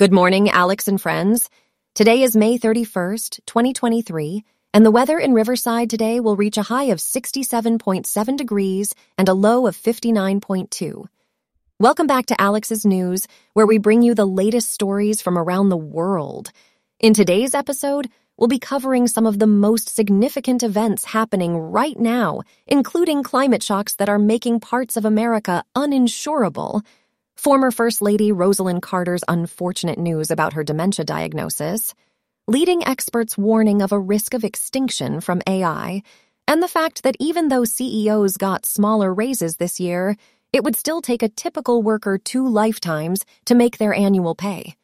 Good morning, Alex and friends. Today is May 31st, 2023, and the weather in Riverside today will reach a high of 67.7 degrees and a low of 59.2. Welcome back to Alex's News, where we bring you the latest stories from around the world. In today's episode, we'll be covering some of the most significant events happening right now, including climate shocks that are making parts of America uninsurable former First Lady Rosalynn Carter's unfortunate news about her dementia diagnosis, leading experts' warning of a risk of extinction from AI, and the fact that even though CEOs got smaller raises this year, it would still take a typical worker two lifetimes to make their annual pay.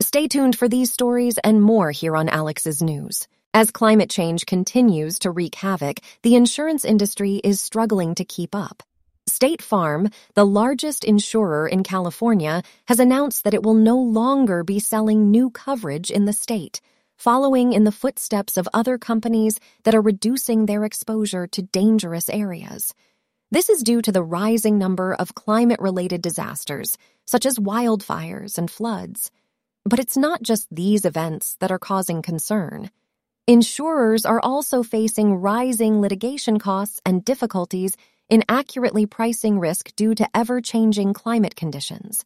Stay tuned for these stories and more here on Alex's News. As climate change continues to wreak havoc, the insurance industry is struggling to keep up. State Farm, the largest insurer in California, has announced that it will no longer be selling new coverage in the state, following in the footsteps of other companies that are reducing their exposure to dangerous areas. This is due to the rising number of climate related disasters, such as wildfires and floods. But it's not just these events that are causing concern. Insurers are also facing rising litigation costs and difficulties in accurately pricing risk due to ever changing climate conditions.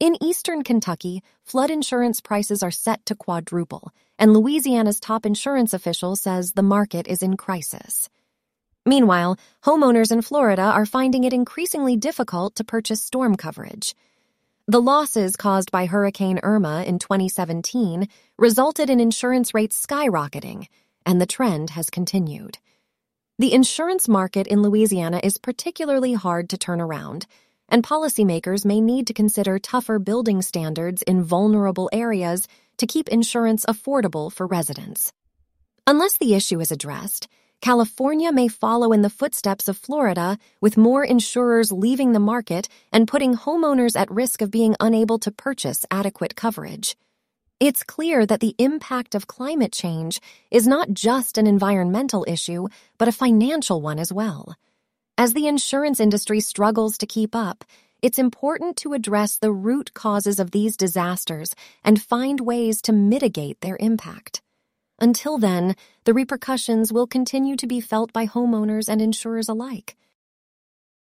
In eastern Kentucky, flood insurance prices are set to quadruple, and Louisiana's top insurance official says the market is in crisis. Meanwhile, homeowners in Florida are finding it increasingly difficult to purchase storm coverage. The losses caused by Hurricane Irma in 2017 resulted in insurance rates skyrocketing, and the trend has continued. The insurance market in Louisiana is particularly hard to turn around, and policymakers may need to consider tougher building standards in vulnerable areas to keep insurance affordable for residents. Unless the issue is addressed, California may follow in the footsteps of Florida, with more insurers leaving the market and putting homeowners at risk of being unable to purchase adequate coverage. It's clear that the impact of climate change is not just an environmental issue, but a financial one as well. As the insurance industry struggles to keep up, it's important to address the root causes of these disasters and find ways to mitigate their impact. Until then, the repercussions will continue to be felt by homeowners and insurers alike.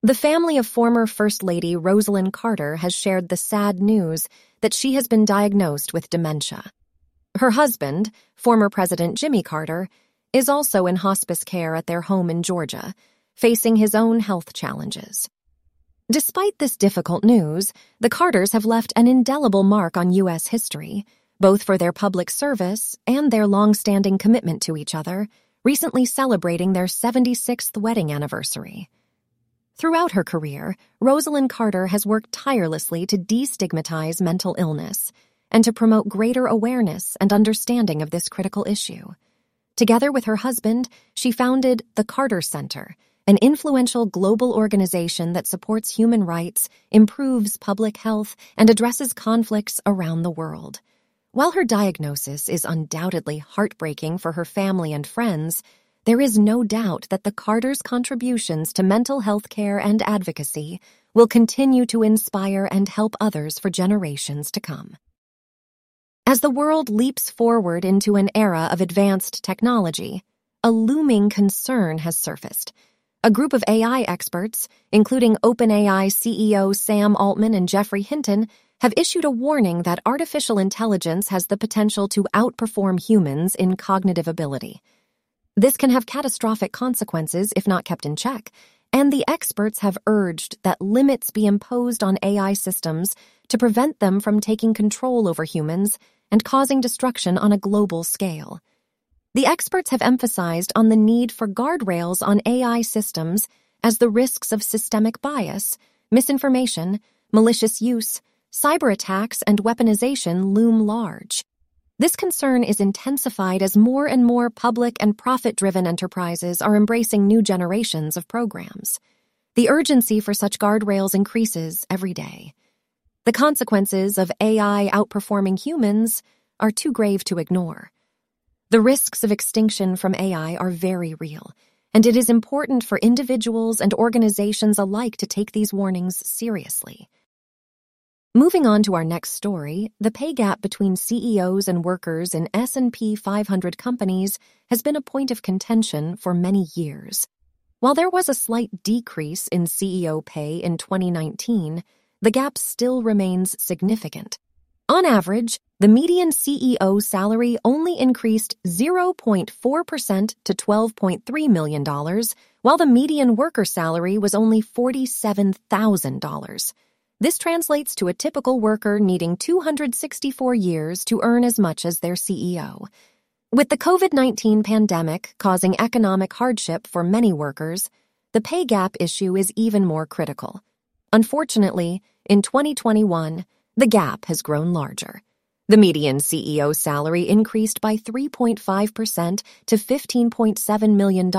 The family of former First Lady Rosalynn Carter has shared the sad news that she has been diagnosed with dementia. Her husband, former President Jimmy Carter, is also in hospice care at their home in Georgia, facing his own health challenges. Despite this difficult news, the Carters have left an indelible mark on U.S. history, both for their public service and their long-standing commitment to each other, recently celebrating their 76th wedding anniversary. Throughout her career, Rosalynn Carter has worked tirelessly to destigmatize mental illness and to promote greater awareness and understanding of this critical issue. Together with her husband, she founded the Carter Center, an influential global organization that supports human rights, improves public health, and addresses conflicts around the world. While her diagnosis is undoubtedly heartbreaking for her family and friends, there is no doubt that the Carters' contributions to mental health care and advocacy will continue to inspire and help others for generations to come. As the world leaps forward into an era of advanced technology, a looming concern has surfaced. A group of AI experts, including OpenAI CEO Sam Altman and Geoffrey Hinton, have issued a warning that artificial intelligence has the potential to outperform humans in cognitive ability. This can have catastrophic consequences if not kept in check, and the experts have urged that limits be imposed on AI systems to prevent them from taking control over humans and causing destruction on a global scale. The experts have emphasized on the need for guardrails on AI systems as the risks of systemic bias, misinformation, malicious use, cyber attacks, and weaponization loom large. This concern is intensified as more and more public and profit driven enterprises are embracing new generations of programs. The urgency for such guardrails increases every day. The consequences of AI outperforming humans are too grave to ignore. The risks of extinction from AI are very real, and it is important for individuals and organizations alike to take these warnings seriously. Moving on to our next story, the pay gap between CEOs and workers in S&P 500 companies has been a point of contention for many years. While there was a slight decrease in CEO pay in 2019, the gap still remains significant. On average, the median CEO salary only increased 0.4% to $12.3 million, while the median worker salary was only $47,000. This translates to a typical worker needing 264 years to earn as much as their CEO. With the COVID 19 pandemic causing economic hardship for many workers, the pay gap issue is even more critical. Unfortunately, in 2021, the gap has grown larger. The median CEO salary increased by 3.5% to $15.7 million,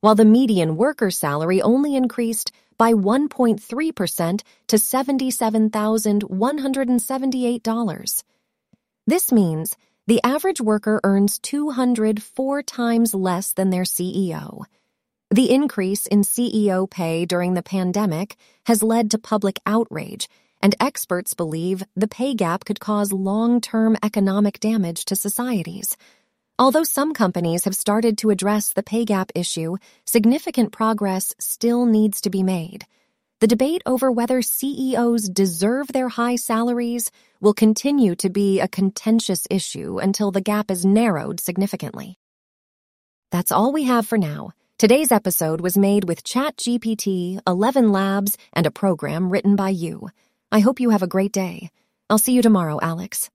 while the median worker salary only increased by 1.3% to $77,178. This means the average worker earns 204 times less than their CEO. The increase in CEO pay during the pandemic has led to public outrage, and experts believe the pay gap could cause long-term economic damage to societies. Although some companies have started to address the pay gap issue, significant progress still needs to be made. The debate over whether CEOs deserve their high salaries will continue to be a contentious issue until the gap is narrowed significantly. That's all we have for now. Today's episode was made with ChatGPT, ElevenLabs, and a program written by you. I hope you have a great day. I'll see you tomorrow, Alex.